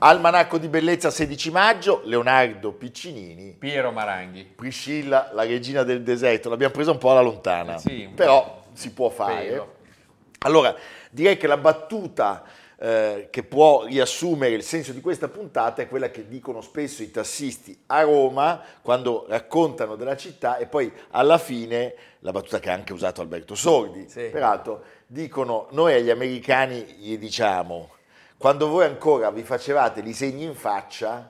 Almanacco di bellezza 16 maggio, Leonardo Piccinini. Piero Maranghi. Priscilla, la regina del deserto. L'abbiamo presa un po' alla lontana, eh sì, però si può fare. Spero. Allora, direi che la battuta eh, che può riassumere il senso di questa puntata è quella che dicono spesso i tassisti a Roma quando raccontano della città e poi alla fine, la battuta che ha anche usato Alberto Sordi, Sì. peraltro, dicono noi agli americani gli diciamo quando voi ancora vi facevate i segni in faccia,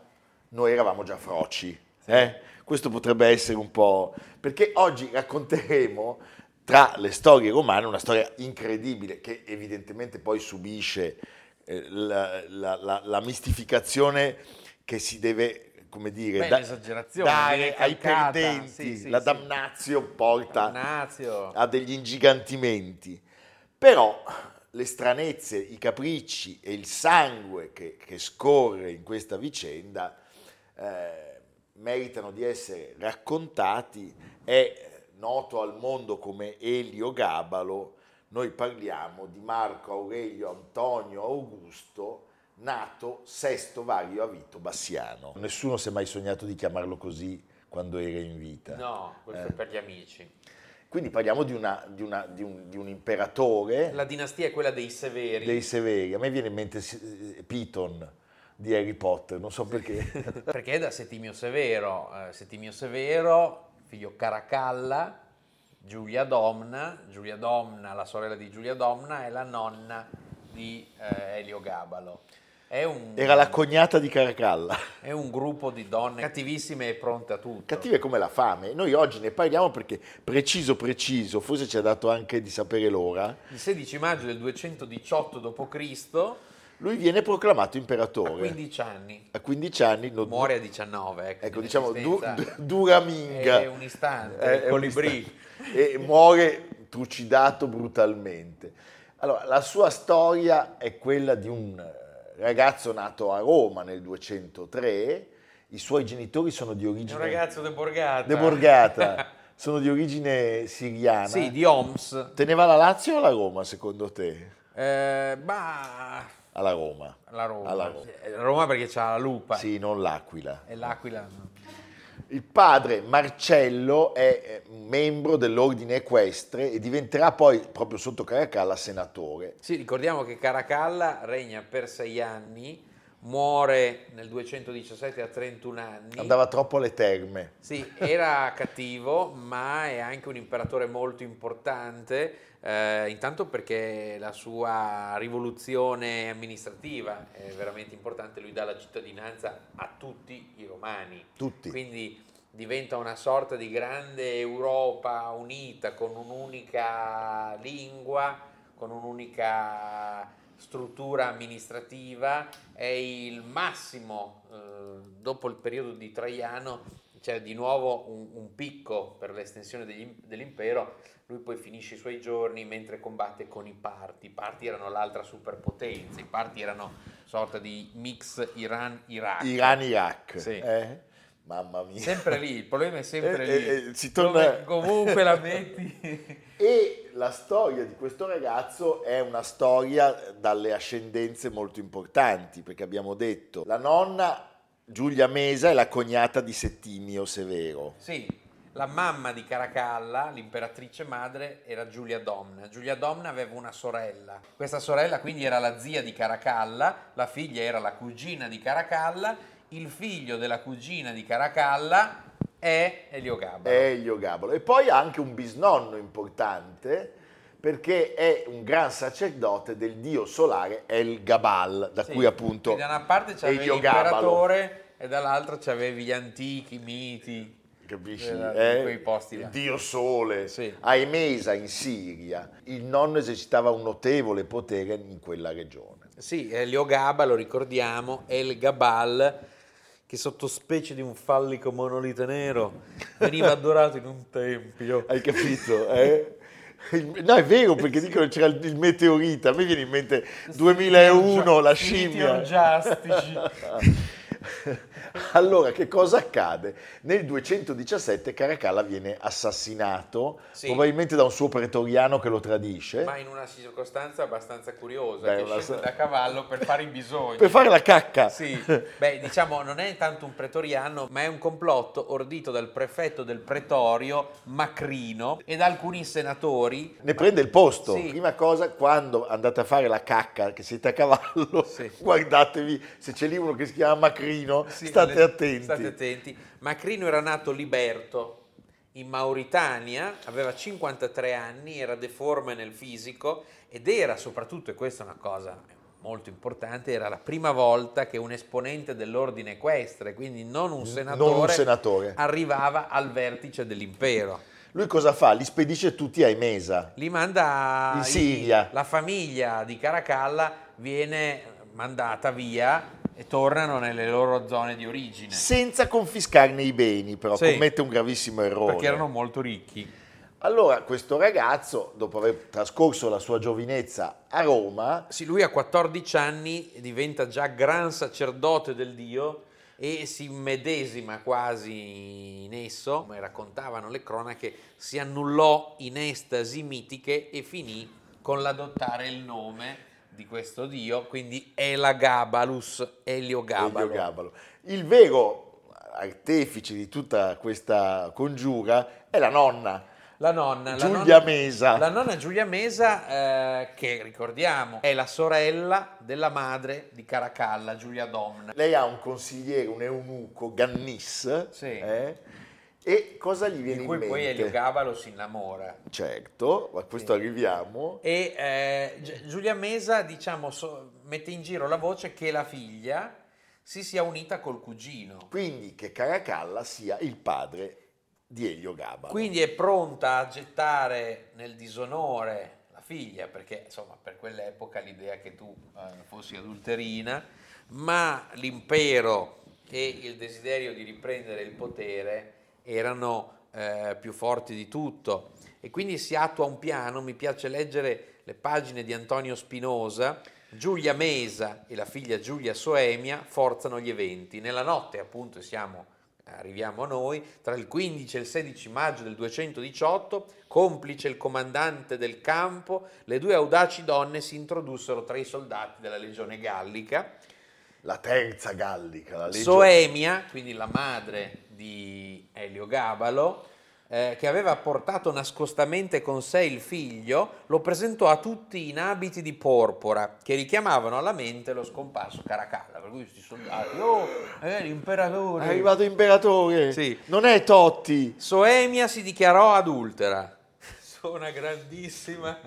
noi eravamo già froci. eh? Questo potrebbe essere un po'... perché oggi racconteremo tra le storie romane una storia incredibile che evidentemente poi subisce eh, la, la- la- la mistificazione che si deve, come dire, Beh, da- dare ai perdenti. Sì, sì, la sì. damnazio porta Damnazio. a degli ingigantimenti. Però le stranezze, i capricci e il sangue che, che scorre in questa vicenda eh, meritano di essere raccontati. È noto al mondo come Elio Gabalo. Noi parliamo di Marco Aurelio Antonio Augusto, nato Sesto Vario a Vito Bassiano. Nessuno si è mai sognato di chiamarlo così quando era in vita. No, questo Eh. è per gli amici. Quindi parliamo di, una- di una- di un, di un imperatore La dinastia è quella dei Severi. dei Severi. A me viene in mente eh, Piton di Harry Potter, non so perché. Perché è da Settimio Severo. Eh, Settimio Severo, figlio Caracalla, Giulia Domna. Giulia Domna, la sorella di Giulia Domna, è la nonna di eh, Elio Gabalo. È un, Era la cognata di Caracalla. è un gruppo di donne cattivissime e pronte a tutto. Cattive come la fame. Noi oggi ne parliamo perché preciso preciso, forse ci ha dato anche di sapere l'ora, Il 16 maggio del 218 d.C., lui viene proclamato a imperatore. 15 anni, A 15 anni, non- muore a 19. Ecco, ecco di diciamo, du- du- dura minga. È un istante, È- colibrì. E muore trucidato brutalmente. Allora, la sua storia è quella di un eh, ragazzo nato a Roma nel 203, i suoi genitori sono di È un origine... ragazzo de Borgata. De Borgata, sono di origine siriana. sì, di Homs. Teneva la Lazio o la Roma, secondo te? Eh, bah, Alla Roma. la Roma. Alla Roma. Sì, Roma perché c'ha la lupa. Sì, non l'Aquila. E l'Aquila. Il padre Marcello è eh, membro dell'ordine equestre e diventerà poi, proprio sotto Caracalla, senatore. Sì, ricordiamo che Caracalla regna per sei anni, muore nel 217 a 31 anni. Andava troppo alle terme. Sì, era cattivo, ma è anche un imperatore molto importante, eh, intanto perché la sua rivoluzione amministrativa è veramente importante, lui dà la cittadinanza a tutti i romani. Tutti. Quindi diventa una sorta di grande Europa unita con un'unica lingua, con un'unica struttura amministrativa, è il massimo, eh, dopo il periodo di Traiano, c'è di nuovo un, un picco per l'estensione degli- dell'impero, lui poi finisce i suoi giorni mentre combatte con i Parti, i Parti erano l'altra superpotenza, i Parti erano sorta di mix Iran-Iraq. Iran-Iraq. Sì. eh? Mamma mia. Sempre lì, il problema è sempre Eh, lì. eh, eh, si torna- comunque la metti. E la storia di questo ragazzo è una storia dalle ascendenze molto importanti, perché abbiamo detto la nonna Giulia Mesa è la cognata di Settimio Severo. Sì, la mamma di Caracalla, l'imperatrice madre, era Giulia Domna. Giulia Domna aveva una sorella. Questa sorella quindi era la zia di Caracalla, la figlia era la cugina di Caracalla, il figlio della cugina di Caracalla è Elio Gabalo. È Elio Gabalo. E poi ha anche un bisnonno importante, perché è un gran sacerdote del dio solare El Gabal, da Sì, cui appunto da una parte c'avevi Elio Gabalo. l'imperatore e dall'altra c'avevi gli antichi miti. Capisci? Eh? quei posti là. Il dio sole. Sì. A Emesa in Siria il nonno esercitava un notevole potere in quella regione. Sì, Elio Gaba, lo ricordiamo, il Gabal che sottospecie di un fallico monolite nero veniva adorato in un tempio. Hai capito? eh? No, è vero perché dicono che c'era il il meteorite. A me viene in mente 2001, la scimmia. orgiastici. Allora, che cosa accade? Nel 217 Caracalla viene assassinato, Sì. probabilmente da un suo pretoriano che lo tradisce, Ma in una circostanza abbastanza curiosa, Beh, che scende da cavallo per fare i bisogni. per fare la cacca. Sì, beh, diciamo, non è tanto un pretoriano, ma è un complotto ordito dal prefetto del pretorio Macrino e da alcuni senatori. Ne prende il posto. Sì. Prima cosa, quando andate a fare la cacca, che siete a cavallo, Sì. guardatevi se c'è lì uno che si chiama Macrino, Sì, state le- attenti. State attenti. Macrino era nato liberto in Mauritania, aveva 53 anni, era deforme nel fisico ed era soprattutto, e questa è una cosa molto importante, era la prima volta che un esponente dell'ordine equestre, quindi non un senatore, Non un senatore. arrivava al vertice dell'impero. Lui cosa fa? Li spedisce tutti a Emesa. Li manda In Siria. la famiglia di Caracalla viene mandata via e tornano nelle loro zone di origine. Senza confiscarne i beni, però Sì. commette un gravissimo errore. Perché erano molto ricchi. Allora, questo ragazzo, dopo aver trascorso la sua giovinezza a Roma, Sì, lui a 14 anni diventa già gran sacerdote del Dio e si immedesima quasi in esso, come raccontavano le cronache, si annullò in estasi mitiche e finì con l'adottare il nome di questo Dio, quindi Elagabalus, Eliogabalo. Elio Gabalo. Il vero artefice di tutta questa congiura è la nonna, La nonna, la Giulia nonna- Mesa. La nonna Giulia Mesa, eh, che ricordiamo è la sorella della madre di Caracalla, Giulia Domna. Lei ha un consigliere, un eunuco, Gannis, Sì. eh? E cosa gli viene Di cui in poi mente? Elio Gabalo si innamora. Certo, a questo Sì. arriviamo. E eh, Gi- Giulia Mesa, diciamo, so- mette in giro la voce che la figlia si sia unita col cugino. Quindi che Caracalla sia il padre di Elio Gabalo. Quindi è pronta a gettare nel disonore la figlia, perché insomma per quell'epoca l'idea che tu eh, fossi adulterina, ma l'impero e il desiderio di riprendere il potere erano eh, più forti di tutto. E quindi si attua un piano, mi piace leggere le pagine di Antonio Spinosa, Giulia Mesa e la figlia Giulia Soemia forzano gli eventi. Nella notte appunto siamo arriviamo a noi, tra il 15 e il 16 maggio del 218, complice il comandante del campo, le due audaci donne si introdussero tra i soldati della legione gallica. La terza gallica, la legge Soemia, quindi la madre di Elio Gabalo, eh, che aveva portato nascostamente con sé il figlio, lo presentò a tutti in abiti di porpora che richiamavano alla mente lo scomparso Caracalla. Per cui questi soldati, oh, è l'imperatore. È arrivato imperatore. Sì. Non è Totti. Soemia si dichiarò adultera. Sono una grandissima.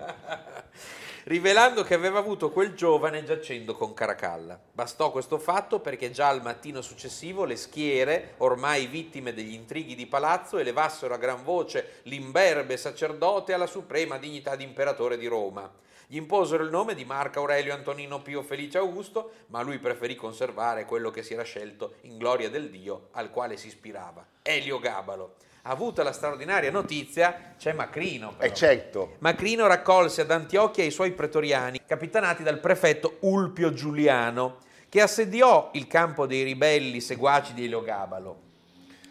Rivelando che aveva avuto quel giovane giacendo con Caracalla. Bastò questo fatto perché già al mattino successivo le schiere, ormai vittime degli intrighi di palazzo, elevassero a gran voce l'imberbe sacerdote alla suprema dignità di imperatore di Roma. Gli imposero il nome di Marco Aurelio Antonino Pio Felice Augusto, ma lui preferì conservare quello che si era scelto in gloria del Dio al quale si ispirava, Elio Gabalo. Avuta la straordinaria notizia, c'è Macrino. Però. È certo. Macrino raccolse ad Antiochia i suoi pretoriani, capitanati dal prefetto Ulpio Giuliano, che assediò il campo dei ribelli seguaci di Eliogabalo.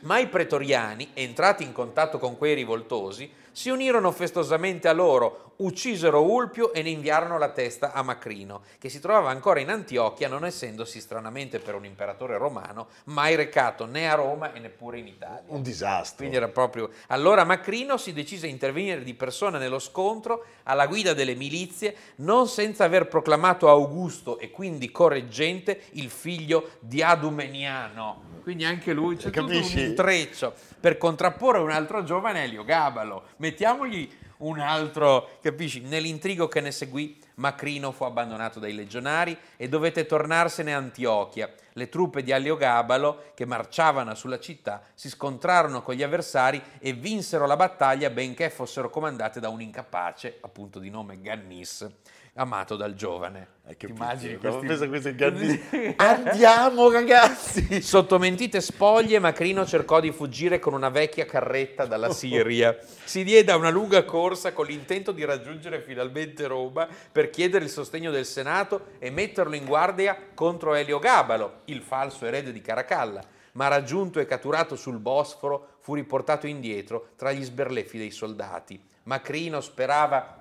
Ma i pretoriani, entrati in contatto con quei rivoltosi, si unirono festosamente a loro, uccisero Ulpio e ne inviarono la testa a Macrino, che si trovava ancora in Antiochia, non essendosi stranamente per un imperatore romano mai recato né a Roma e neppure in Italia. Un disastro. Quindi era proprio... Allora Macrino si decise a intervenire di persona nello scontro alla guida delle milizie, non senza aver proclamato Augusto e quindi correggente il figlio di Adumeniano. Quindi anche lui c'è tutto un intreccio per contrapporre un altro giovane Elio Gabalo. Mettiamogli un altro, capisci? Nell'intrigo che ne seguì, Macrino fu abbandonato dai legionari e dovette tornarsene a Antiochia. Le truppe di Aliogabalo, che marciavano sulla città, si scontrarono con gli avversari e vinsero la battaglia, benché fossero comandate da un incapace, appunto di nome Gannis, amato dal giovane. Hai Ti immagini questi- pensato a questi ganni- Andiamo ragazzi! Sotto mentite spoglie, Macrino cercò di fuggire con una vecchia carretta dalla Siria. Si diede a una lunga corsa con l'intento di raggiungere finalmente Roma per chiedere il sostegno del Senato e metterlo in guardia contro Elio Gabalo, il falso erede di Caracalla. Ma raggiunto e catturato sul Bosforo, fu riportato indietro tra gli sberleffi dei soldati. Macrino sperava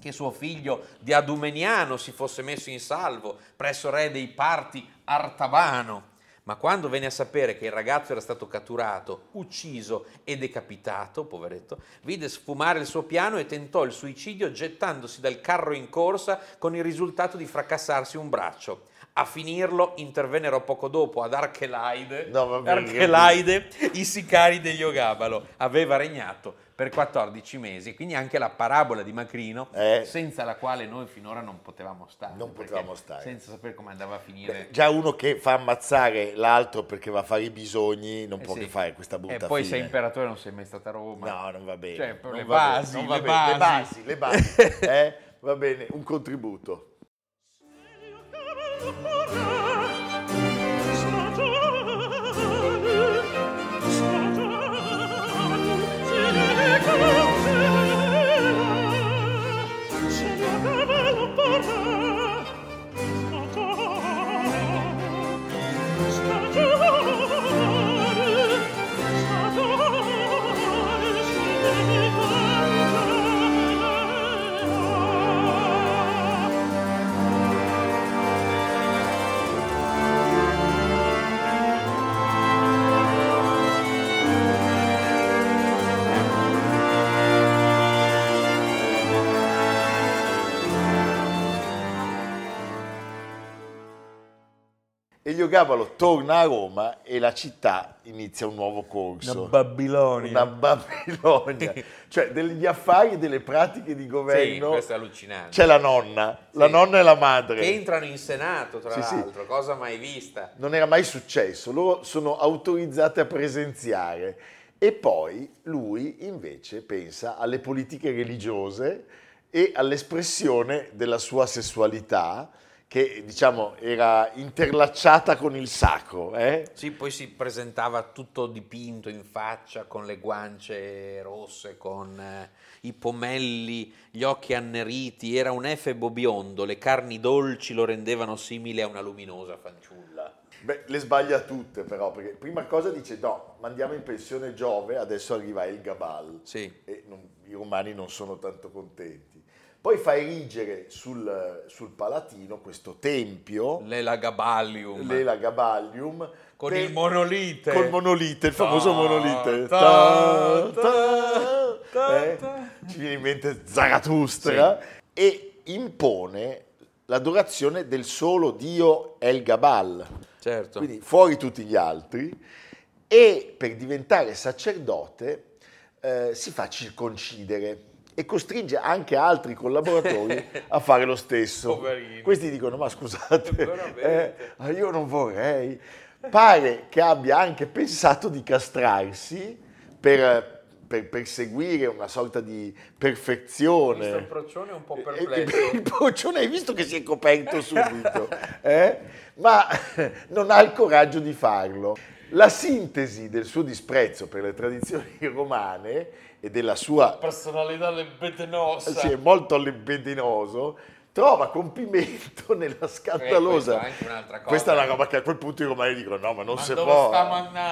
che suo figlio di Adumeniano si fosse messo in salvo presso re dei Parti Artabano. Ma quando venne a sapere che il ragazzo era stato catturato, ucciso e decapitato, poveretto, vide sfumare il suo piano e tentò il suicidio gettandosi dal carro in corsa con il risultato di fracassarsi un braccio. A finirlo intervennero poco dopo ad Archelaide, No, vabbè, Archelaide i sicari degli Ogabalo. Aveva regnato per 14 mesi, quindi anche la parabola di Macrino, Eh. senza la quale noi finora non potevamo stare. Non potevamo stare. Senza sapere come andava a finire. Già uno che fa ammazzare l'altro perché va a fare i bisogni non Eh può sì. che fare questa brutta E poi fine. sei imperatore non sei mai stata a Roma. No, non va bene. Cioè, non le va bene, basi, non va le bene. basi. le basi, le basi, eh? Va bene, un contributo. Elio Gabalo torna a Roma e la città inizia un nuovo corso. Babilonia. Una Babilonia. cioè degli affari e delle pratiche di Sì, governo. questo è allucinante. C'è la nonna, la Sì. nonna e la madre. Che entrano in Senato, tra Sì, sì. l'altro, cosa mai vista. non era mai successo, loro sono autorizzati a presenziare e poi lui invece pensa alle politiche religiose e all'espressione della sua sessualità che diciamo era interlacciata con il sacro. eh? Sì, poi si presentava tutto dipinto in faccia, con le guance rosse, con eh, i pomelli, gli occhi anneriti, era un efebo biondo, le carni dolci lo rendevano simile a una luminosa fanciulla. Beh, le sbaglia tutte però, perché prima cosa dice no, mandiamo in pensione Giove, adesso arriva il Gabal. Sì. e non- i romani non sono tanto contenti. Poi fa erigere sul, sul Palatino questo tempio, L'Ela Gaballium. l'Ela Gaballium, Con per- il monolite. Col monolite, il famoso Ta, monolite. ta, Ta, eh. Ci viene in mente Zarathustra e impone l'adorazione del solo dio El Gabal, Certo. quindi fuori tutti gli altri, e per diventare sacerdote eh, si fa circoncidere e costringe anche altri collaboratori a fare lo stesso. Poverini. Questi dicono, ma scusate, eh, io non vorrei. Pare che abbia anche pensato di castrarsi per, per perseguire una sorta di perfezione. Visto il procione è un po' Eh, perplesso. eh, Il procione hai visto che si è coperto subito, eh? ma non ha il coraggio di farlo. La sintesi del suo disprezzo per le tradizioni romane e della sua Personalità libidinosa. sì, è molto libidinoso, trova compimento nella scandalosa. Eh, questa è anche un'altra cosa. Questa è una roba che a quel punto i romani dicono: no, ma non Ma si può.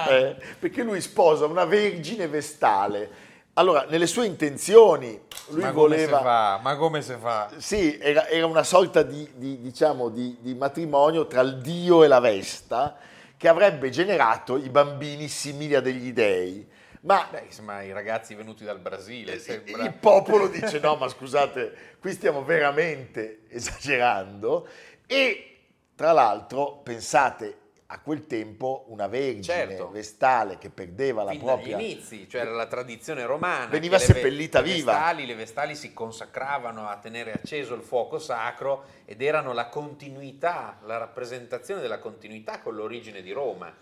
Eh, perché lui sposa una vergine vestale. Allora, nelle sue intenzioni, lui Ma come voleva. si fa? Ma come si fa? Sì, era, era una sorta di, di, diciamo, di, di matrimonio tra il dio e la Vesta che avrebbe generato i bambini simili a degli dei. Ma Beh, insomma, i ragazzi venuti dal Brasile, sembra. il popolo dice no, ma scusate, qui stiamo veramente esagerando. E tra l'altro, pensate, a quel tempo una vergine Certo. vestale che perdeva la Fin propria... dagli inizi, cioè la tradizione romana. Veniva le seppellita le viva. Vestali, le vestali si consacravano a tenere acceso il fuoco sacro ed erano la continuità, la rappresentazione della continuità con l'origine di Roma.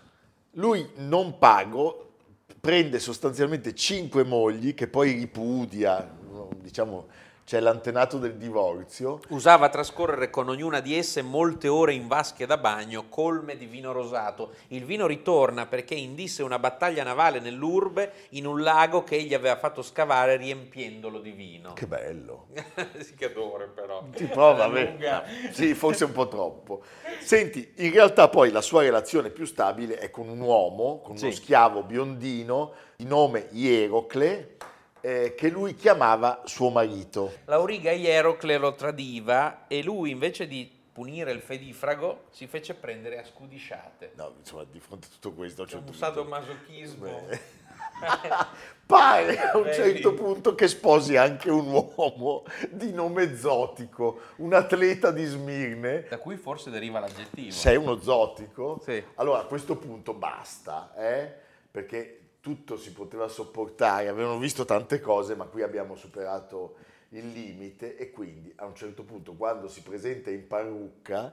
Lui non pago, prende sostanzialmente cinque mogli che poi ripudia, diciamo, c'è l'antenato del divorzio. Usava trascorrere con ognuna di esse molte ore in vasche da bagno colme di vino rosato. Il vino ritorna perché indisse una battaglia navale nell'urbe in un lago che egli aveva fatto scavare riempiendolo di vino. Che bello. sì, che adore però. Ti prova a Alla me? lunga. Sì, forse un po' troppo. Senti, in realtà poi la sua relazione più stabile è con un uomo, con uno Sì. schiavo biondino di nome Ierocle, eh, che lui chiamava suo marito. L'auriga Ierocle lo tradiva e lui invece di punire il fedifrago si fece prendere a scudisciate. No, insomma, di fronte a tutto questo... C'è un certo punto- sadomasochismo. Pare a un certo punto che sposi anche un uomo di nome Zotico, un atleta di Smirne. Da cui forse deriva l'aggettivo. Sei uno zotico? Sì. Allora a questo punto basta, eh? perché tutto si poteva sopportare, avevano visto tante cose, ma qui abbiamo superato il limite e quindi a un certo punto quando si presenta in parrucca,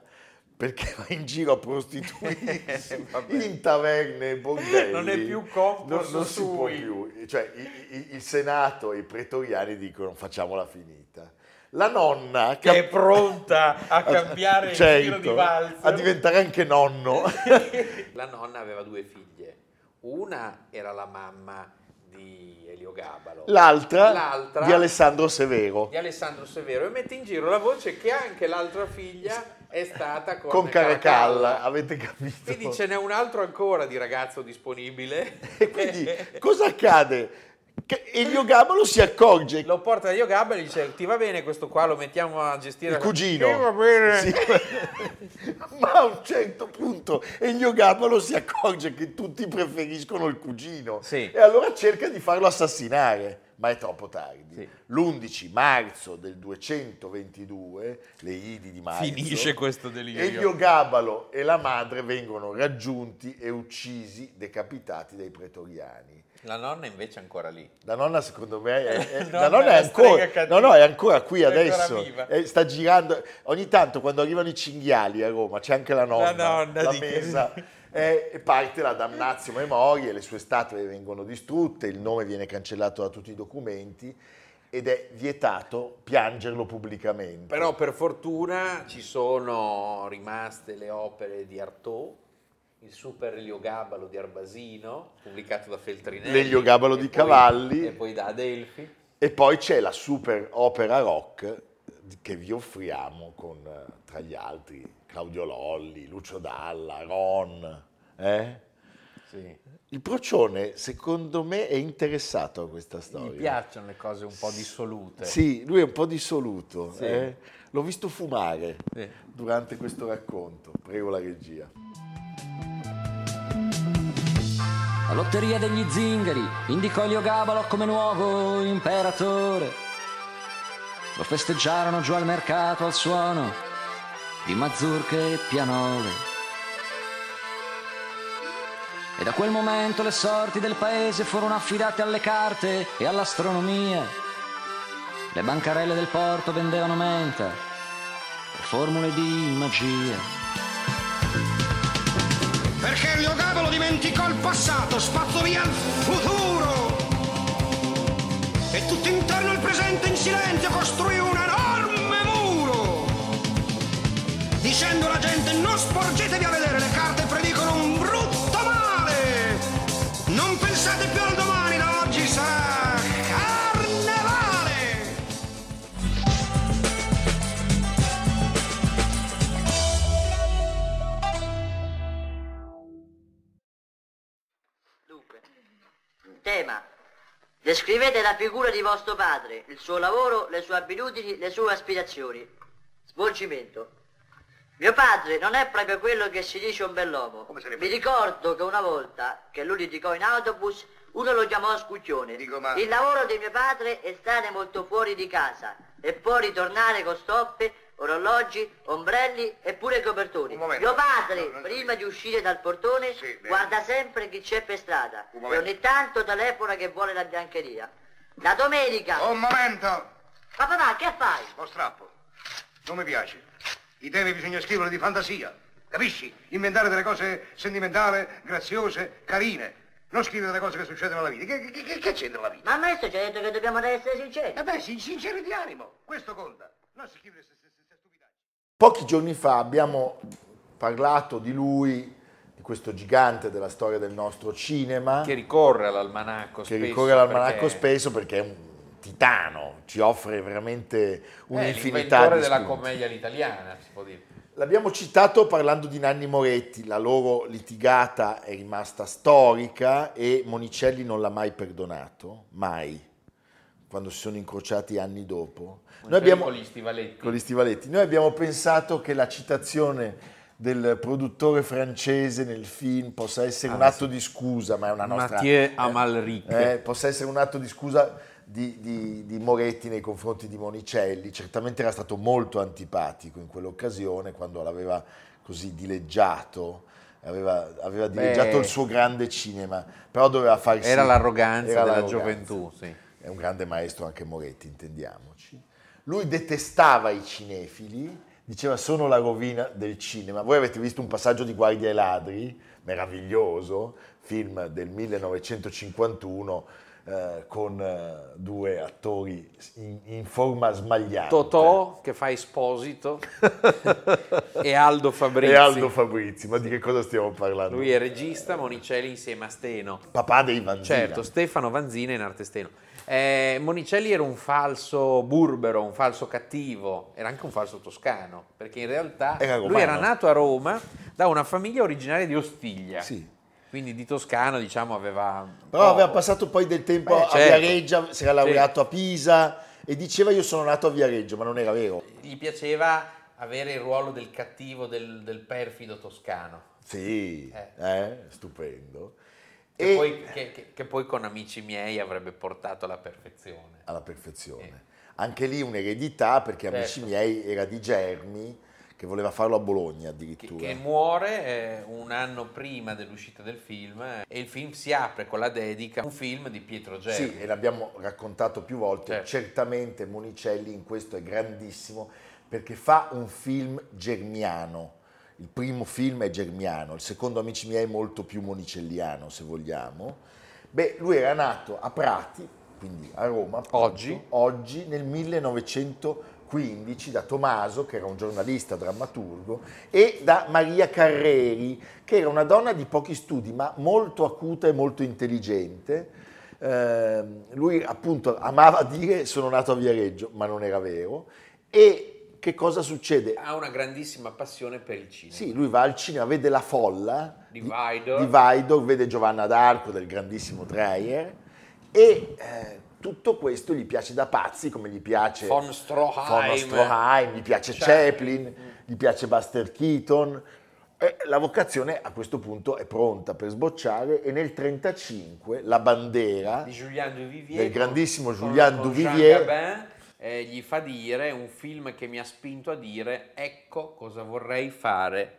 perché va in giro a prostituirsi Vabbè. in taverne e bordelli. Non è più compos non, non si può più. Cioè, i- i- il Senato e i pretoriani dicono facciamola finita. La nonna Che è pronta a cambiare il Certo, giro di valzer. a diventare anche nonno. La nonna aveva due figlie. Una era la mamma di Elio Gabalo. L'altra, L'altra di Alessandro Severo di Alessandro Severo e mette in giro la voce che anche l'altra figlia è stata con, con Caracalla, avete capito? Quindi ce n'è un altro ancora di ragazzo disponibile. E quindi cosa accade? Che Elio Gabalo si accorge Lo porta Elio Gabalo e dice ti va bene questo qua, lo mettiamo a gestire. il cugino. Sì, va bene. Sì. Ma a un certo punto Elio Gabalo si accorge che tutti preferiscono il cugino Sì. e allora cerca di farlo assassinare, ma è troppo tardi. Sì. L'11 marzo del 222, le Idi di marzo, Finisce questo delirio. Elio Gabalo e la madre vengono raggiunti e uccisi, decapitati dai pretoriani. La nonna invece è ancora lì. La nonna secondo me è, è- Nonna la nonna è la ancora, no, no, è ancora qui È ancora adesso. viva. Eh, sta girando. Ogni tanto quando arrivano i cinghiali a Roma c'è anche la nonna, La nonna di- mesa. eh, e parte la damnazio memorie, le sue statue vengono distrutte, il nome viene cancellato da tutti i documenti ed è vietato piangerlo pubblicamente. Però per fortuna ci sono rimaste le opere di Artaud, il Super Elio Gabalo di Arbasino, pubblicato da Feltrinelli. L'Elio Gabalo e di poi- Cavalli. E poi da Adelphi. E poi c'è la super opera rock che vi offriamo con, eh, tra gli altri, Claudio Lolli, Lucio Dalla, Ron. eh? Sì. Il procione, secondo me, è interessato a questa storia. Gli piacciono le cose un po' dissolute. Sì, lui è un po' dissoluto. Sì. eh? L'ho visto fumare Sì. durante questo racconto. Prego la regia. La lotteria degli zingari indicò Elio Gabalo come nuovo imperatore. Lo festeggiarono giù al mercato al suono di mazurche e pianole. E da quel momento le sorti del paese furono affidate alle carte e all'astronomia. Le bancarelle del porto vendevano menta e formule di magia. Perché Elio Gabalo dimenticò il passato, spazzò via il futuro. E tutto intorno al presente in silenzio costruì Descrivete la figura di vostro padre, il suo lavoro, le sue abitudini, le sue aspirazioni. Svolgimento. Mio padre non è proprio quello che si dice un bell'uomo. Come sarebbe? Mi ricordo che una volta che lui litigò in autobus, uno lo chiamò scucchione. Dico, ma- Il lavoro di mio padre è stare molto fuori di casa e poi ritornare con stoppe, orologi, ombrelli e pure copertoni. Mio padre, No, non- prima di uscire dal portone, Sì, guarda sempre chi c'è per strada e ogni tanto telefona che vuole la biancheria. La domenica... Un momento! Ma papà, che fai? Lo strappo. Non mi piace. I temi bisogna scrivere di fantasia. Capisci? Inventare delle cose sentimentali, graziose, carine. Non scrivere delle cose che succedono nella vita. Che, che, che, c'entra la vita? Ma il maestro ci ha detto che dobbiamo essere sinceri. Eh beh, sin- sinceri di animo. Questo conta. Non scrivere stupidaggi. Pochi giorni fa abbiamo parlato di lui, di questo gigante della storia del nostro cinema, Che ricorre all'almanacco che spesso. ricorre all'almanacco perché spesso perché è un titano, ci offre veramente È un'infinità l'inventore di della commedia all'italiana, si può dire. L'abbiamo citato parlando di Nanni Moretti, la loro litigata è rimasta storica e Monicelli non l'ha mai perdonato, mai, quando si sono incrociati anni dopo. Noi abbiamo, con gli stivaletti. con gli stivaletti. Noi abbiamo pensato che la citazione del produttore francese nel film possa essere un atto di scusa, ma è una nostra... Mathieu eh, Amalric. eh, possa essere un atto di scusa di, di- di Moretti nei confronti di Monicelli. Certamente era stato molto antipatico in quell'occasione quando l'aveva così dileggiato, aveva, aveva dileggiato Beh. il suo grande cinema, però doveva farsi... Era l'arroganza era della l'arroganza. gioventù, sì. È un grande maestro anche Moretti, intendiamoci. Lui detestava i cinefili, diceva sono la rovina del cinema. Voi avete visto un passaggio di Guardia ai ladri, meraviglioso, film del 1951 eh, con eh, due attori in, in forma smagliata. Totò che fa Esposito e Aldo Fabrizi. e Aldo Fabrizi, ma di che cosa stiamo parlando? Lui è regista, Monicelli insieme a Steno. Papà dei Vanzina. Certo, Stefano Vanzina in arte Steno. Eh, Monicelli era un falso burbero, un falso cattivo, era anche un falso toscano, perché in realtà Era lui era nato a Roma da una famiglia originaria di Ostiglia. Sì. Quindi di toscano, diciamo, aveva... Però poco. aveva passato poi del tempo Beh, a certo. Viareggio, si era laureato a Pisa e diceva io sono nato a Viareggio, ma non era vero. Gli piaceva avere il ruolo del cattivo, del, del perfido toscano. Sì, Eh. eh, stupendo. Che, E poi, che- che- che poi con amici miei avrebbe portato alla perfezione. alla perfezione. Anche lì un'eredità perché amici Certo. miei era di Germi che voleva farlo a Bologna che, addirittura. che muore eh, un anno prima dell'uscita del film eh, e il film si apre con la dedica un film di Pietro Germi. Sì, e l'abbiamo raccontato più volte, Certo. certamente Monicelli in questo è grandissimo perché fa un film germiano. Il primo film è germiano, il secondo Amici miei è molto più monicelliano se vogliamo. Beh, lui era nato a Prati, quindi a Roma, appunto, Oggi? oggi nel 1915 da Tommaso, che era un giornalista drammaturgo, e da Maria Carreri, che era una donna di pochi studi, ma molto acuta e molto intelligente. Eh, lui appunto amava dire sono nato a Viareggio, ma non era vero. E che cosa succede? Ha una grandissima passione per il cinema. Sì, lui va al cinema, vede La Folla Di Weidor. di Weidor, vede Giovanna d'Arco del grandissimo Dreyer e eh, tutto questo gli piace da pazzi, come gli piace Von Stroheim. von Stroheim, gli piace Chaplin. Chaplin, gli piace Buster Keaton. E la vocazione a questo punto è pronta per sbocciare e nel 1935 la Duvivier Del grandissimo Julien Duvivier. Eh, gli fa dire un film che mi ha spinto a dire ecco cosa vorrei fare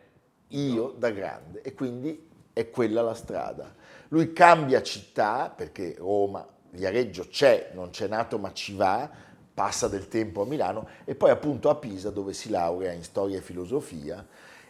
io da grande e quindi è quella la strada. Lui cambia città perché Roma, Viareggio c'è, non c'è nato ma ci va, passa del tempo a Milano e poi appunto a Pisa dove si laurea in storia e filosofia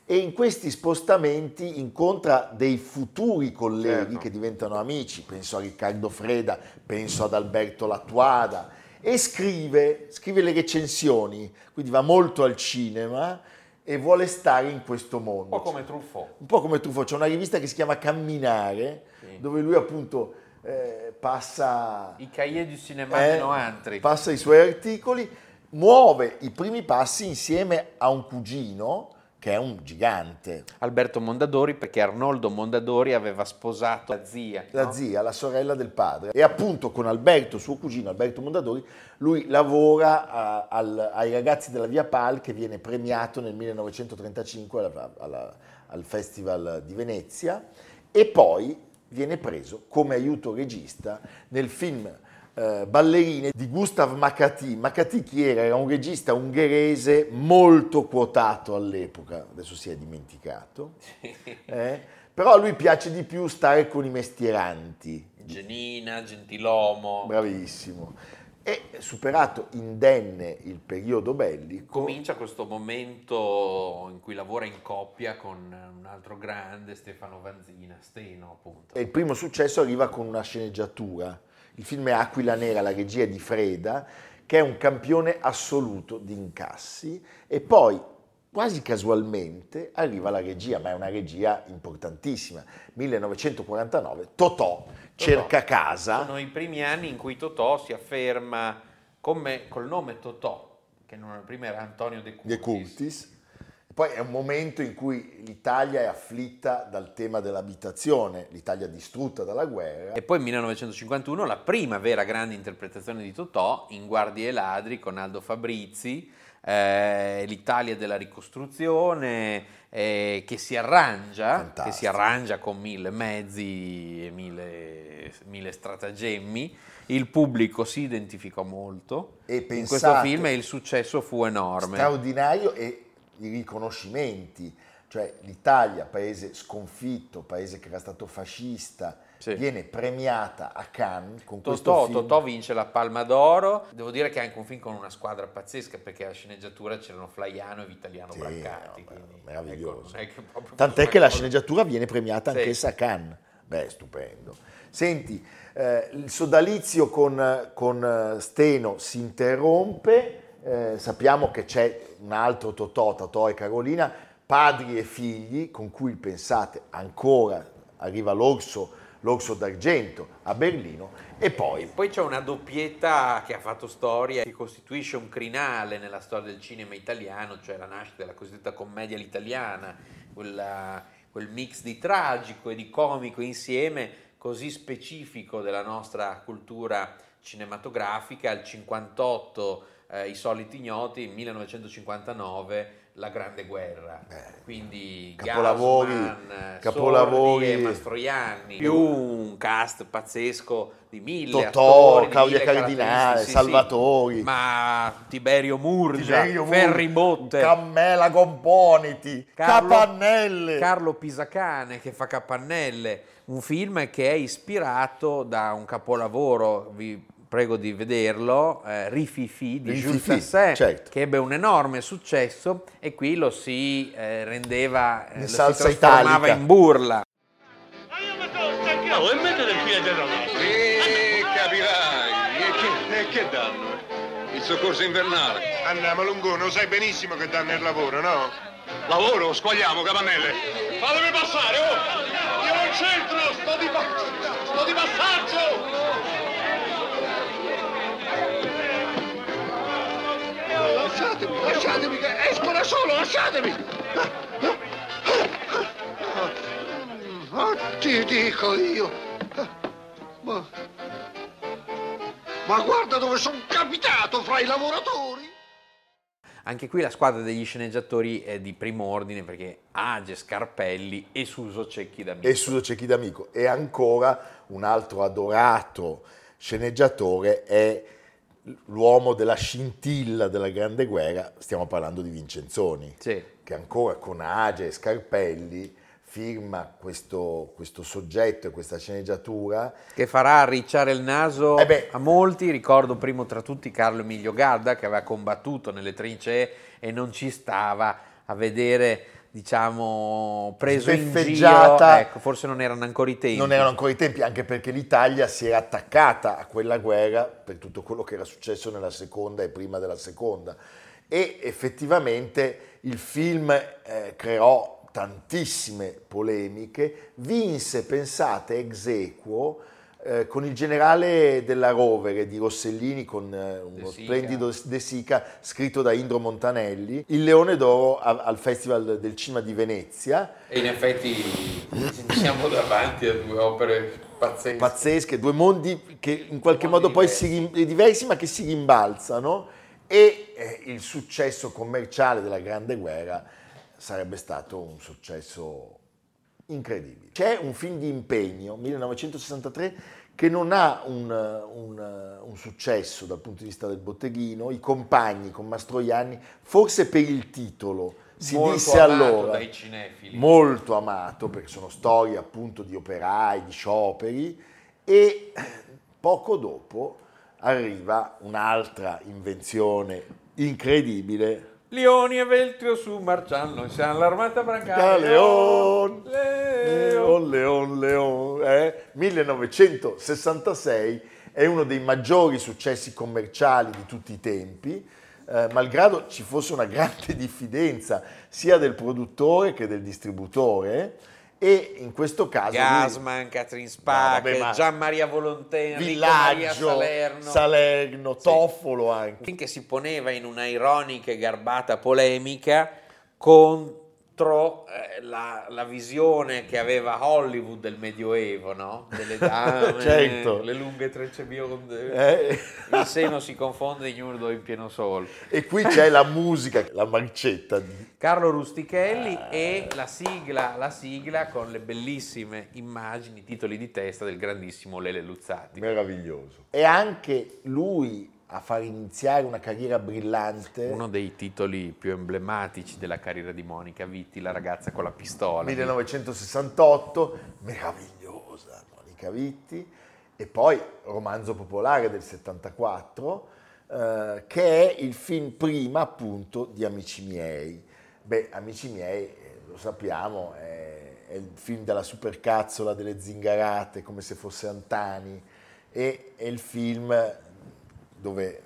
e in questi spostamenti incontra dei futuri colleghi Certo. che diventano amici, penso a Riccardo Freda, penso ad Alberto Lattuada e scrive, scrive le recensioni, quindi va molto al cinema e vuole stare in questo mondo. un po' come Truffaut Un po' come Truffaut, c'è una rivista che si chiama Camminare, Sì. dove lui appunto eh, passa, i cahiers du cinéma eh, de Noantri passa i suoi articoli, muove i primi passi insieme a un cugino, che è un gigante. Alberto Mondadori perché Arnoldo Mondadori aveva sposato la zia. La no? zia, la sorella del padre. E appunto con Alberto, suo cugino Alberto Mondadori, lui lavora a- al- ai ragazzi della Via Pal che viene premiato nel 1935 alla- alla- al Festival di Venezia e poi viene preso come aiuto regista nel film eh, Ballerine di Gustav Makati. Makati chi era? Era un regista ungherese molto quotato all'epoca, adesso si è dimenticato, eh? però a lui piace di più stare con i mestieranti, Genina, Gentilomo. bravissimo. E superato indenne il periodo bellico, Comincia questo momento in cui lavora in coppia con un altro grande, Stefano Vanzina, Steno appunto. e il primo successo arriva con una sceneggiatura. Il film è Aquila Nera, la regia di Freda, che è un campione assoluto di incassi e poi quasi casualmente arriva la regia, ma è una regia importantissima. 1949, Totò cerca casa. Sono i primi anni in cui Totò si afferma come, col nome Totò, che non, prima era Antonio De Curtis. De Curtis. Poi è un momento in cui l'Italia è afflitta dal tema dell'abitazione, l'Italia distrutta dalla guerra. E poi 1951 la prima vera grande interpretazione di Totò in Guardie e Ladri con Aldo Fabrizi, eh, l'Italia della ricostruzione eh, che si arrangia, che si arrangia con mille mezzi e mille, mille stratagemmi. Il pubblico si identificò molto E in questo pensate- film e il successo fu enorme. straordinario e i riconoscimenti, cioè l'Italia, paese sconfitto, paese che era stato fascista, Sì. viene premiata a Cannes con questo Totò, film. Totò vince la Palma d'Oro, devo dire che è anche un film con una squadra pazzesca perché alla sceneggiatura c'erano Flaiano e Vitaliano Sì, Brancati. no, quindi, meraviglioso. ecco, che Tant'è che la cosa- sceneggiatura viene premiata Sì. anch'essa a Cannes. Beh, stupendo. Senti, eh, il sodalizio con, con, eh, Steno si interrompe, eh, sappiamo che c'è un altro Totò, Totò e Carolina, padri e figli, con cui pensate ancora arriva l'orso, l'orso d'argento a Berlino, e poi Poi c'è una doppietta che ha fatto storia, che costituisce un crinale nella storia del cinema italiano, cioè la nascita della cosiddetta commedia all'italiana, quella- quel mix di tragico e di comico insieme, così specifico della nostra cultura cinematografica. Al 58 eh, I soliti ignoti, il 1959 La Grande Guerra. Quindi capolavori- Gausman, capolavori- Sordi e Mastroianni, più un cast pazzesco di mille Totò, attori, di Claudia Cardinale, caratteristici, Salvatori. ma Tiberio Murgia, Tiberio Ferri Botte, Cammela Gomponiti, Carlo- Capannelle. Carlo Pisacane che fa Capannelle, un film che è ispirato da un capolavoro, vi prego di vederlo, eh, Rififi di Jules Tasset, certo. che ebbe un enorme successo e qui lo si eh, rendeva, eh, In lo si salsa trasformava italica. in burla. Oh, e mettete il piede da là. E capirai. E che, e che danno? Il soccorso invernale. Andiamo Lungone, lo sai benissimo che danno il lavoro, no? Lavoro, squagliamo, capannelle. Fatemi passare, oh! Io non c'entro, sto di, sto di passaggio! Lasciatemi, lasciatemi, che esco da solo, lasciatemi! Ma ti dico io! Ma, ma guarda dove sono capitato fra i lavoratori! Anche qui la squadra degli sceneggiatori è di primo ordine perché Age Scarpelli e Suso Cecchi d'Amico. e Suso Cecchi d'Amico. E ancora un altro adorato sceneggiatore è l'uomo della scintilla della Grande Guerra, stiamo parlando di Vincenzoni, Sì. che ancora con Age e Scarpelli firma questo, questo soggetto e questa sceneggiatura che farà arricciare il naso Eh beh. a molti, ricordo primo tra tutti Carlo Emilio Gadda che aveva combattuto nelle trincee e non ci stava a vedere diciamo preso in giro, ecco, forse non erano ancora i tempi. Non erano ancora i tempi, anche perché l'Italia si era attaccata a quella guerra per tutto quello che era successo nella seconda e prima della seconda. E effettivamente il film eh, creò tantissime polemiche, vinse, pensate, ex equo eh, con il generale della Rovere di Rossellini, con eh, uno De splendido De Sica, scritto da Indro Montanelli, il Leone d'Oro a- al Festival del Cinema di Venezia. E in effetti siamo davanti a due opere pazzesche. pazzesche, due mondi che in qualche Mondi modo poi diversi. si rim- diversi ma che si rimbalzano e eh, il successo commerciale della Grande Guerra sarebbe stato un successo incredibile. C'è un film di impegno, 1963, che non ha un, un- un successo dal punto di vista del botteghino, i compagni con Mastroianni, forse per il titolo, si Molto disse amato allora, dai cinefili. molto amato perché sono storie appunto di operai, di scioperi e poco dopo arriva un'altra invenzione incredibile. Lioni e Veltrio su Marciano, siamo l'armata brancale. Leon, Leon. Leon, Leon, Leon, eh? 1966 è uno dei maggiori successi commerciali di tutti i tempi, eh, malgrado ci fosse una grande diffidenza sia del produttore che del distributore e in questo caso lui- Gasman, Catherine Spack, No, ma- Gian Maria Volonté, Enrico Maria Villaggio, Salerno. Salerno, Toffolo anche. Finché si poneva in una ironica e garbata polemica contro eh, la, la visione che aveva Hollywood del Medioevo, no? Delle dame, Certo. le lunghe trecce bionde, Eh? il seno si confonde ignudo in pieno sol. E qui c'è la musica, la marcetta di Carlo Rustichelli e la sigla, la sigla con le bellissime immagini, titoli di testa del grandissimo Lele Luzzati. meraviglioso. E anche lui a far iniziare una carriera brillante. Uno dei titoli più emblematici della carriera di Monica Vitti, la ragazza con la pistola. 1968, meravigliosa Monica Vitti, e poi romanzo popolare del 74, eh, che è il film prima appunto di Amici miei. Beh, Amici miei, eh, lo sappiamo, è, è il film della supercazzola delle zingarate, come se fosse Antani, e è il film dove eh,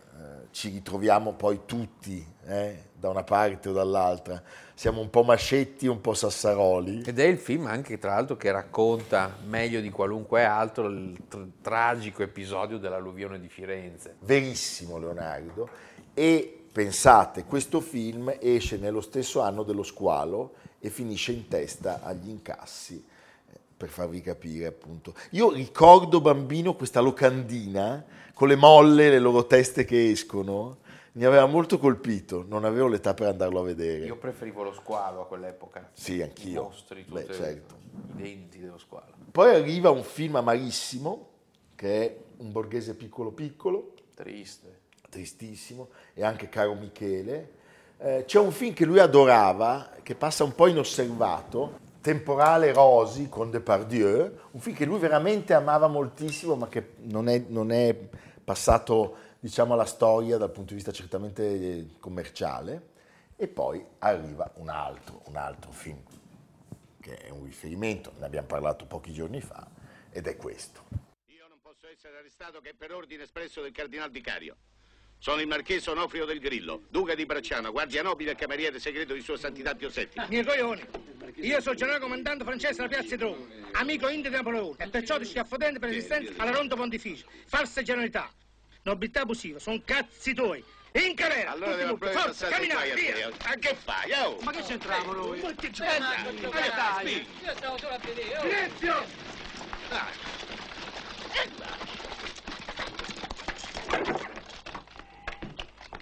ci ritroviamo poi tutti, eh, da una parte o dall'altra. Siamo un po' Mascetti, un po' Sassaroli. Ed è il film anche tra l'altro che racconta meglio di qualunque altro il tr- tragico episodio dell'alluvione di Firenze. Verissimo Leonardo. E pensate, questo film esce nello stesso anno dello squalo e finisce in testa agli incassi, eh, per farvi capire appunto. Io ricordo bambino questa locandina con le molle, le loro teste che escono, mi aveva molto colpito, non avevo l'età per andarlo a vedere. Io preferivo lo squalo a quell'epoca. Sì, I anch'io. mostri, Beh, certo. i denti dello squalo. Poi arriva un film amarissimo, che è Un borghese piccolo piccolo, Triste. tristissimo, e anche caro Michele. Eh, c'è un film che lui adorava, che passa un po' inosservato, Temporale Rosi con Depardieu, un film che lui veramente amava moltissimo, ma che non è, non è passato diciamo, alla storia dal punto di vista certamente eh, commerciale. E poi arriva un altro, un altro film che è un riferimento, ne abbiamo parlato pochi giorni fa, ed è questo. Io non posso essere arrestato che per ordine espresso del cardinal vicario. Sono il marchese Onofrio del Grillo, duca di Bracciano, guardia nobile e cameriere segreto di Sua Santità Pio VII. Miei coglioni, io sono generale comandante francese della piazza di Roma, amico indio di Napoleone, e perciò ti schiaffodente per resistenza alla ronda pontificia. Falsa generalità, nobiltà abusiva, sono cazzi tuoi. In carrera, Allora devo proprio forza, passare camminare, qua a via. A che fai? Oh? Ma che c'entriamo noi? Ma che dai? Io stavo solo a vedere. Silenzio!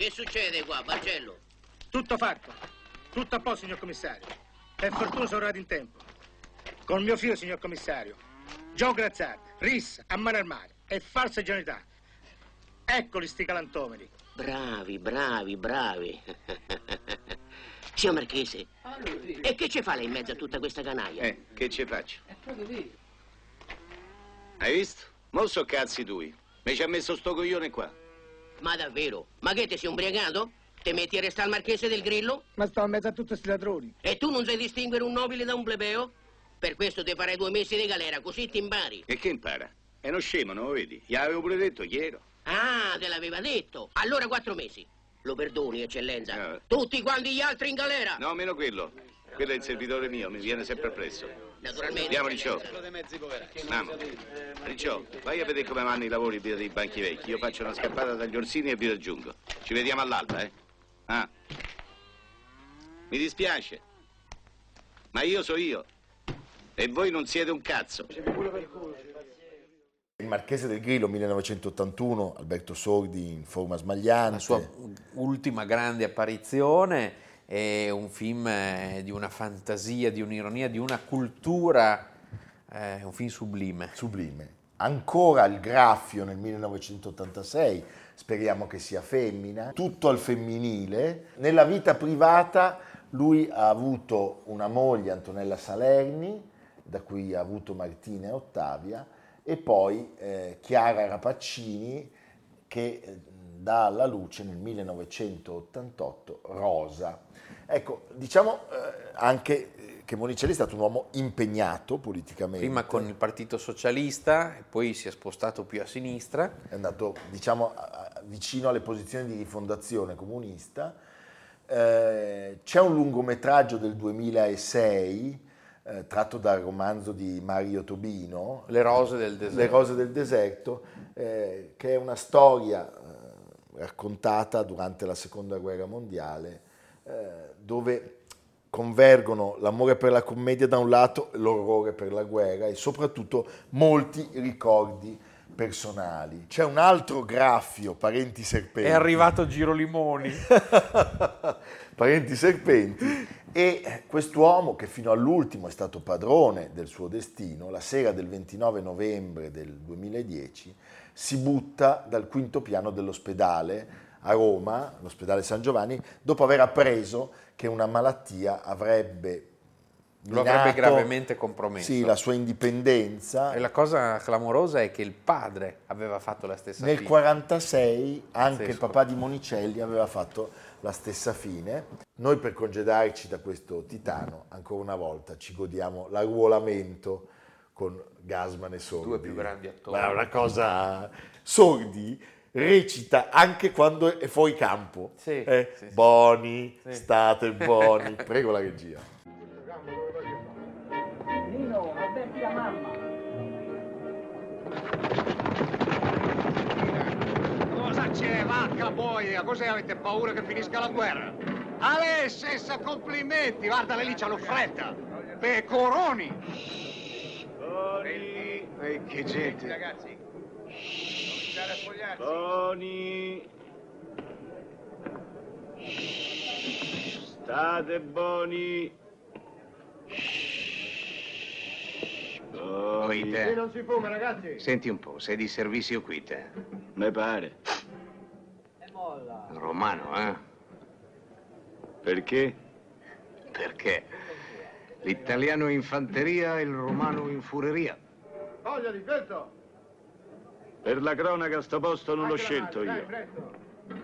Che succede qua, Marcello? Tutto fatto, tutto a posto, signor commissario. Per fortuna sono arrivato in tempo. Col mio figlio, signor commissario. Gio Grazzati, rissa, a mano armate e falsa generalità. Eccoli sti galantomeri. Bravi, bravi, bravi. Signor Marchese, e che ci fa lei in mezzo a tutta questa canaglia? Eh, che ci faccio? Hai visto? Mo so cazzi tui. Mi ci ha messo sto coglione qua. Ma davvero? Ma che ti sei ubriacato? Ti metti a restare al Marchese del Grillo? Ma sto in mezzo a tutti questi ladroni. E tu non sai distinguere un nobile da un plebeo? Per questo ti farei due mesi di galera, così ti impari. E che impara? È uno scemo, non lo vedi? Gli avevo pure detto chi ero. Ah, te l'aveva detto. Allora quattro mesi. Lo perdoni, eccellenza. Eh. Tutti quanti gli altri in galera. No, meno quello. Quello è il servitore mio, mi viene sempre appresso. Naturalmente. Andiamo, Ricciò. Andiamo. Ricciò, vai a vedere come vanno i lavori via dei banchi vecchi. Io faccio una scappata dagli orsini e vi raggiungo. Ci vediamo all'alba, eh? Ah. Mi dispiace, ma io so io. E voi non siete un cazzo. Il Marchese del Grillo 1981, Alberto Sordi in forma smagliante. La sua ultima grande apparizione è un film eh, di una fantasia, di un'ironia, di una cultura, eh, un film sublime. Sublime. Ancora il Graffio nel 1986, speriamo che sia femmina, tutto al femminile. Nella vita privata lui ha avuto una moglie, Antonella Salerni, da cui ha avuto Martina e Ottavia, e poi eh, Chiara Rapaccini che eh, dà alla luce nel 1988 Rosa. Ecco, diciamo eh, anche che Monicelli è stato un uomo impegnato politicamente. Prima con il Partito Socialista, poi si è spostato più a sinistra. È andato, diciamo, vicino alle posizioni di rifondazione comunista. Eh, c'è un lungometraggio del 2006 eh, tratto dal romanzo di Mario Tobino, Le rose del deserto. Rose del deserto, eh, che è una storia eh, raccontata durante la seconda guerra mondiale, eh, dove convergono l'amore per la commedia da un lato e l'orrore per la guerra e soprattutto molti ricordi personali. C'è un altro graffio, parenti serpenti. È arrivato Giro Limoni. parenti serpenti e quest'uomo che fino all'ultimo è stato padrone del suo destino, la sera del 29 novembre del 2010 si butta dal quinto piano dell'ospedale a Roma, l'ospedale San Giovanni, dopo aver appreso che una malattia avrebbe Lo avrebbe minato, gravemente compromesso. Sì, la sua indipendenza. E la cosa clamorosa è che il padre aveva fatto la stessa Nel fine. 46 anche il papà di Monicelli aveva fatto la stessa fine. Noi per congedarci da questo titano, ancora una volta, ci godiamo l'arruolamento con Gasman e Sordi. Due più grandi attori. Ma è una cosa... Sordi recita anche quando è fuori campo. Sì, Eh, sì, sì. Boni, Sì. state buoni. Prego la regia. Nino, avverti la mamma. Cosa c'è, vacca boia? Cos'è avete paura che finisca la guerra? Alessessa, complimenti! Guardale lì, c'hanno fretta! Pecoroni! Boni! Ehi, che gente! Ragazzi, Boni. State buoni. Qui te. non si fuma, ragazzi. Senti un po', sei di servizio qui te. Me pare. Romano, eh? Perché? Perché? L'italiano in fanteria e il romano in fureria. Voglia di fetto. Per la cronaca sto posto non l'ho scelto io.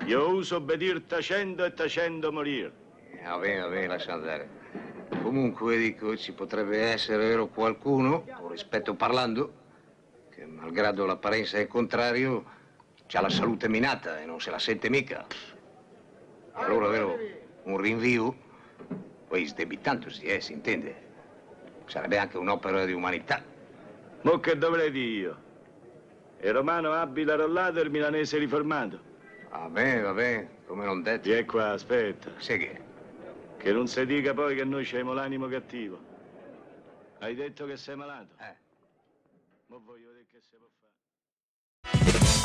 Io uso obbedir tacendo e tacendo morir. Vabbè, vabbè, lascia andare. Comunque, dico, ci potrebbe essere vero qualcuno, con rispetto parlando, che malgrado l'apparenza è contrario, ha la salute minata e non se la sente mica. Allora, vero, un rinvio, poi sdebitandosi, eh, si intende. Sarebbe anche un'opera di umanità. Mo che dovrei dire io? Il romano abile arrollato e il milanese riformato. Vabbè, vabbè, come non detto. Vieni qua, aspetta. Sai che? Che non si dica poi che noi abbiamo l'animo cattivo. Hai detto che sei malato? Eh. Ma voglio vedere che si può fare.